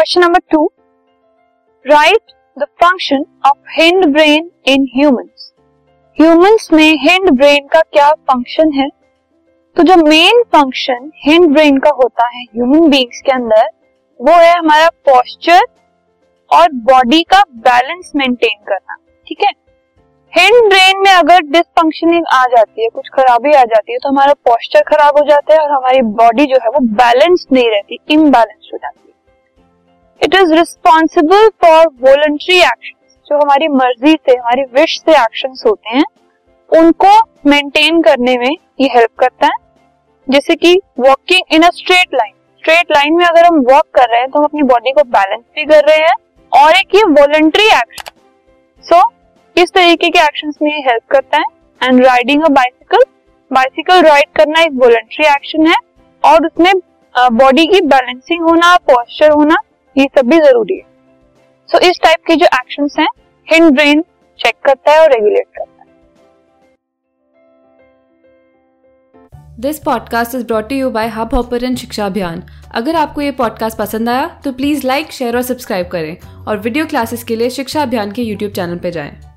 Question number two write the function of hind brain in humans humans में hind brain का क्या function है? तो जो मेन फ़ंक्शन हिंड ब्रेन का होता है ह्यूमन बींग्स के अंदर, वो है हमारा पोस्चर और बॉडी का बैलेंस मेंटेन करना, ठीक है? हिंड ब्रेन में अगर डिसफंक्शनिंग आ जाती है, कुछ खराबी आ जाती है तो हमारा पोस्चर खराब हो जाता है और हमारी बॉडी जो है वो बैलेंस नहीं रहती इम्बैलेंस हो जाती है। It is responsible for voluntary action जो हमारी मर्ज़ी से, हमारी विश से एक्शन होते हैं, उनको मेंटेन करने में ये हेल्प करता है। जैसे कि walking in a straight line straight line में अगर हम वॉक कर रहे हैं तो हम अपनी बॉडी को बैलेंस भी कर रहे हैं और एक ये वॉलंट्री एक्शन सो इस तरीके के एक्शन में ये हेल्प करता है। And riding a bicycle bicycle ride करना एक वॉलंटरी एक्शन है और उसमें बॉडी की बैलेंसिंग होना पॉस्चर होना ये सब भी ज़रूरी है। सो so, इस टाइप के जो एक्शन हैं हिंड ब्रेन चेक करता है और रेगुलेट करता है। This podcast is brought you by Hub Hopper Shiksha Abhiyan अगर आपको ये पॉडकास्ट पसंद आया तो प्लीज़ लाइक शेयर और सब्सक्राइब करें। और वीडियो क्लासेस के लिए शिक्षा अभियान के यूट्यूब चैनल पर जाएँ।